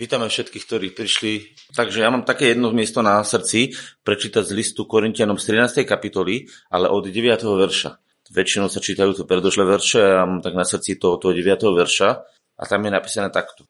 Vítame všetkých, ktorí prišli. Takže ja mám také jedno miesto na srdci prečítať z listu Korintianom z 13. kapitoly, ale od 9. verša. Väčšinou sa čítajú to predošlé verše a ja mám tak na srdci toho, toho 9. verša a tam je napísané takto.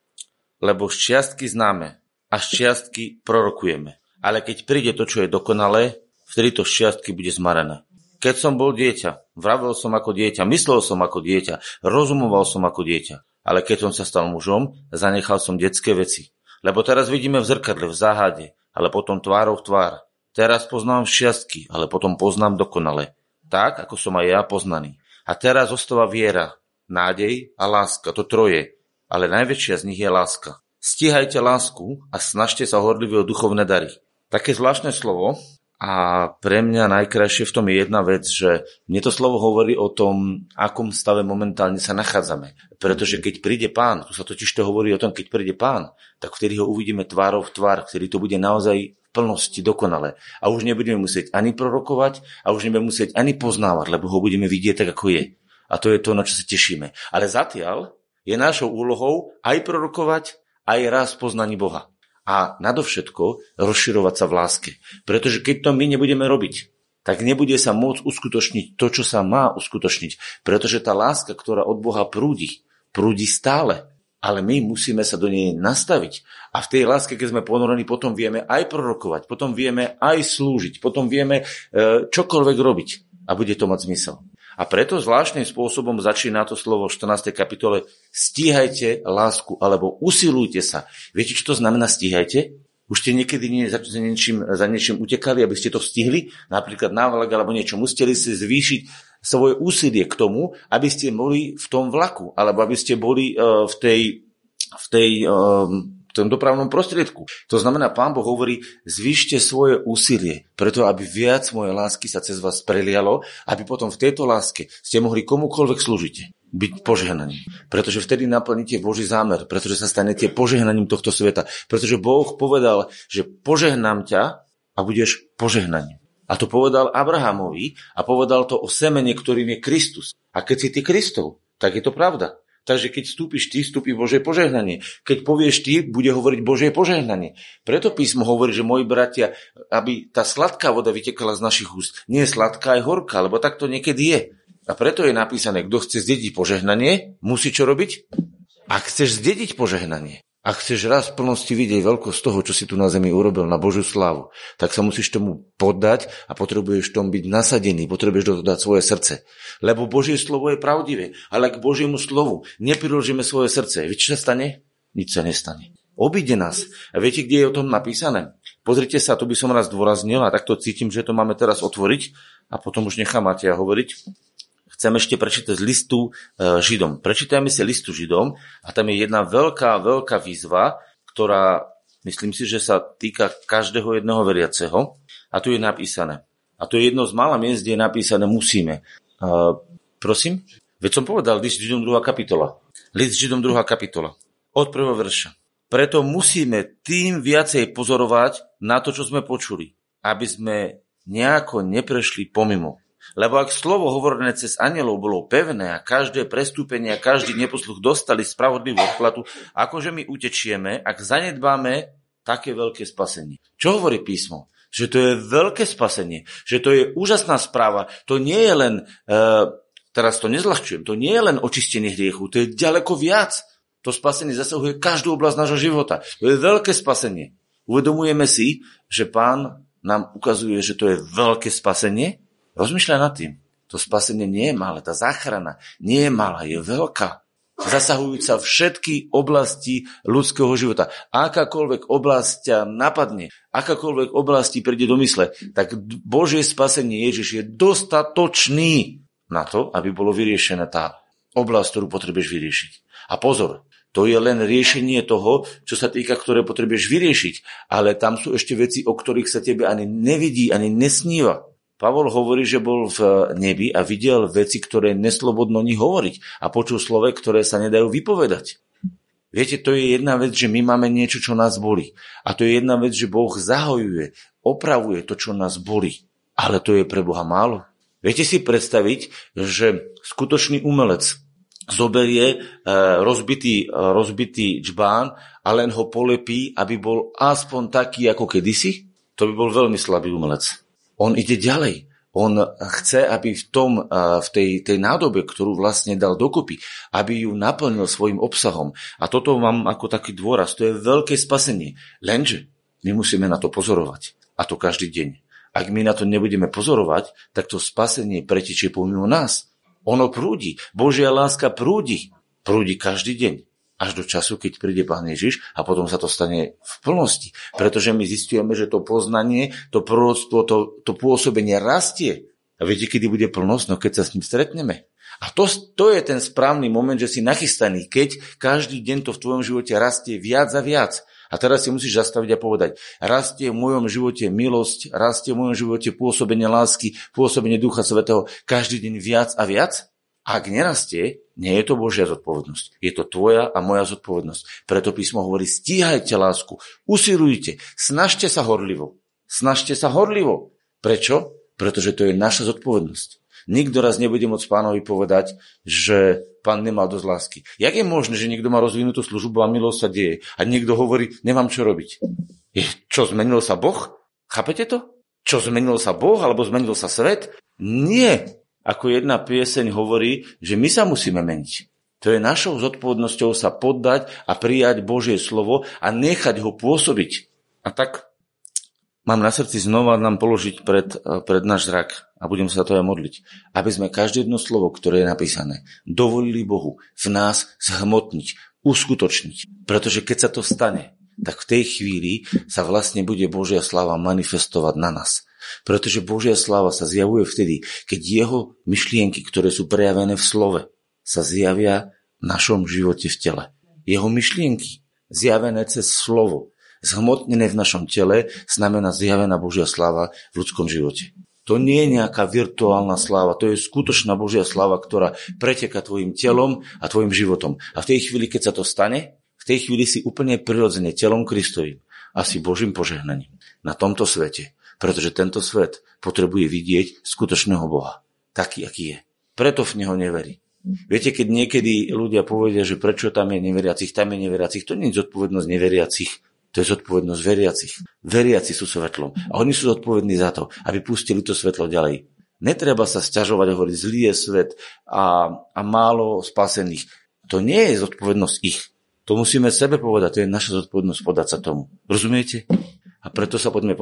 Lebo z čiastky známe a z čiastky prorokujeme. Ale keď príde to, čo je dokonalé, vtedy to z čiastky bude zmarené. Keď som bol dieťa, vravel som ako dieťa, myslel som ako dieťa, rozumoval som ako dieťa ale keď som sa stal mužom, zanechal som detské veci. Lebo teraz vidíme v zrkadle, v záhade, ale potom tvárou v tvár. Teraz poznám šiastky, ale potom poznám dokonale. Tak, ako som aj ja poznaný. A teraz zostáva viera, nádej a láska, to troje. Ale najväčšia z nich je láska. Stíhajte lásku a snažte sa horlivé o duchovné dary. Také zvláštne slovo, a pre mňa najkrajšie v tom je jedna vec, že mne to slovo hovorí o tom, akom stave momentálne sa nachádzame. Pretože keď príde pán, tu sa totiž to hovorí o tom, keď príde pán, tak vtedy ho uvidíme tvárov v tvár, vtedy to bude naozaj v plnosti dokonale. A už nebudeme musieť ani prorokovať a už nebudeme musieť ani poznávať, lebo ho budeme vidieť tak, ako je. A to je to, na čo sa tešíme. Ale zatiaľ je našou úlohou aj prorokovať, aj raz poznaní Boha a nadovšetko rozširovať sa v láske. Pretože keď to my nebudeme robiť, tak nebude sa môcť uskutočniť to, čo sa má uskutočniť. Pretože tá láska, ktorá od Boha prúdi, prúdi stále. Ale my musíme sa do nej nastaviť. A v tej láske, keď sme ponorení, potom vieme aj prorokovať, potom vieme aj slúžiť, potom vieme e, čokoľvek robiť. A bude to mať zmysel. A preto zvláštnym spôsobom začína to slovo v 14. kapitole stíhajte lásku alebo usilujte sa. Viete, čo to znamená stíhajte? Už ste niekedy nie, za, niečím, za niečím utekali, aby ste to stihli, napríklad návlak alebo niečo. Museli ste zvýšiť svoje úsilie k tomu, aby ste boli v tom vlaku, alebo aby ste boli uh, v tej, v tej v tom dopravnom prostriedku. To znamená, pán Boh hovorí, zvýšte svoje úsilie, preto aby viac mojej lásky sa cez vás prelialo, aby potom v tejto láske ste mohli komukoľvek slúžiť byť požehnaním. Pretože vtedy naplníte Boží zámer, pretože sa stanete požehnaním tohto sveta. Pretože Boh povedal, že požehnám ťa a budeš požehnaním. A to povedal Abrahamovi a povedal to o semene, ktorým je Kristus. A keď si ty Kristov, tak je to pravda. Takže keď vstúpiš ty, vstúpi Božie požehnanie. Keď povieš ty, bude hovoriť Božie požehnanie. Preto písmo hovorí, že moji bratia, aby tá sladká voda vytekala z našich úst. Nie je sladká, aj horká, lebo tak to niekedy je. A preto je napísané, kto chce zdediť požehnanie, musí čo robiť? Ak chceš zdediť požehnanie, ak chceš raz v plnosti vidieť veľkosť toho, čo si tu na zemi urobil na Božiu slávu, tak sa musíš tomu poddať a potrebuješ tom byť nasadený, potrebuješ do toho dať svoje srdce. Lebo Božie slovo je pravdivé, ale k Božiemu slovu nepriložíme svoje srdce. Viete, čo sa stane? Nič sa nestane. Obíde nás. A viete, kde je o tom napísané? Pozrite sa, tu by som raz dôraznil a takto cítim, že to máme teraz otvoriť a potom už nechám Matia hovoriť chcem ešte prečítať z listu e, Židom. Prečítajme si listu Židom a tam je jedna veľká, veľká výzva, ktorá myslím si, že sa týka každého jedného veriaceho. A tu je napísané. A to je jedno z mála miest, kde je napísané musíme. Uh, prosím? Veď som povedal, list Židom 2. kapitola. List Židom 2. kapitola. Od prvého verša. Preto musíme tým viacej pozorovať na to, čo sme počuli, aby sme nejako neprešli pomimo. Lebo ak slovo hovorené cez anielov bolo pevné a každé prestúpenie a každý neposluch dostali spravodlivú odplatu, akože my utečieme, ak zanedbáme také veľké spasenie. Čo hovorí písmo? Že to je veľké spasenie, že to je úžasná správa. To nie je len, e, teraz to nezľahčujem, to nie je len očistenie hriechu, to je ďaleko viac. To spasenie zasahuje každú oblasť nášho života. To je veľké spasenie. Uvedomujeme si, že pán nám ukazuje, že to je veľké spasenie Rozmýšľaj nad tým. To spasenie nie je malé, tá záchrana nie je malá, je veľká. Zasahujúca všetky oblasti ľudského života. Akákoľvek oblasť ťa napadne, akákoľvek oblasti príde do mysle, tak Božie spasenie Ježiš je dostatočný na to, aby bolo vyriešená tá oblasť, ktorú potrebuješ vyriešiť. A pozor, to je len riešenie toho, čo sa týka, ktoré potrebuješ vyriešiť. Ale tam sú ešte veci, o ktorých sa tebe ani nevidí, ani nesníva. Pavol hovorí, že bol v nebi a videl veci, ktoré neslobodno ni hovoriť a počul slove, ktoré sa nedajú vypovedať. Viete, to je jedna vec, že my máme niečo, čo nás boli. A to je jedna vec, že Boh zahojuje, opravuje to, čo nás boli. Ale to je pre Boha málo. Viete si predstaviť, že skutočný umelec zoberie e, rozbitý, e, rozbitý čbán a len ho polepí, aby bol aspoň taký ako kedysi, to by bol veľmi slabý umelec. On ide ďalej. On chce, aby v, tom, v tej, tej nádobe, ktorú vlastne dal dokopy, aby ju naplnil svojim obsahom. A toto mám ako taký dôraz. To je veľké spasenie. Lenže my musíme na to pozorovať. A to každý deň. Ak my na to nebudeme pozorovať, tak to spasenie pretečie pomimo nás. Ono prúdi. Božia láska prúdi. Prúdi každý deň až do času, keď príde Pán Ježiš a potom sa to stane v plnosti. Pretože my zistujeme, že to poznanie, to proroctvo, to, to pôsobenie rastie. A viete, kedy bude plnosť? No keď sa s ním stretneme. A to, to je ten správny moment, že si nachystaný, keď každý deň to v tvojom živote rastie viac a viac. A teraz si musíš zastaviť a povedať, rastie v mojom živote milosť, rastie v mojom živote pôsobenie lásky, pôsobenie Ducha Svetého každý deň viac a viac? Ak nerastie, nie je to Božia zodpovednosť. Je to tvoja a moja zodpovednosť. Preto písmo hovorí, stíhajte lásku, usilujte, snažte sa horlivo. Snažte sa horlivo. Prečo? Pretože to je naša zodpovednosť. Nikto raz nebude môcť pánovi povedať, že pán nemal dosť lásky. Jak je možné, že niekto má rozvinutú službu a milosť sa deje a niekto hovorí, nemám čo robiť? Je, čo, zmenil sa Boh? Chápete to? Čo, zmenil sa Boh alebo zmenil sa svet? Nie ako jedna pieseň hovorí, že my sa musíme meniť. To je našou zodpovednosťou sa poddať a prijať Božie slovo a nechať ho pôsobiť. A tak mám na srdci znova nám položiť pred, pred náš zrak a budem sa to aj modliť, aby sme každé jedno slovo, ktoré je napísané, dovolili Bohu v nás zhmotniť, uskutočniť. Pretože keď sa to stane, tak v tej chvíli sa vlastne bude Božia sláva manifestovať na nás. Pretože Božia sláva sa zjavuje vtedy, keď jeho myšlienky, ktoré sú prejavené v slove, sa zjavia v našom živote v tele. Jeho myšlienky, zjavené cez slovo, zhmotnené v našom tele, znamená zjavená Božia sláva v ľudskom živote. To nie je nejaká virtuálna sláva, to je skutočná Božia sláva, ktorá preteka tvojim telom a tvojim životom. A v tej chvíli, keď sa to stane, v tej chvíli si úplne prirodzene telom Kristovým a si Božím požehnaním na tomto svete pretože tento svet potrebuje vidieť skutočného Boha, taký, aký je. Preto v Neho neverí. Viete, keď niekedy ľudia povedia, že prečo tam je neveriacich, tam je neveriacich, to nie je zodpovednosť neveriacich, to je zodpovednosť veriacich. Veriaci sú svetlom a oni sú zodpovední za to, aby pustili to svetlo ďalej. Netreba sa sťažovať a hovoriť, zlý je svet a, a málo spasených. To nie je zodpovednosť ich. To musíme sebe povedať, to je naša zodpovednosť podať sa tomu. Rozumiete? A preto sa poďme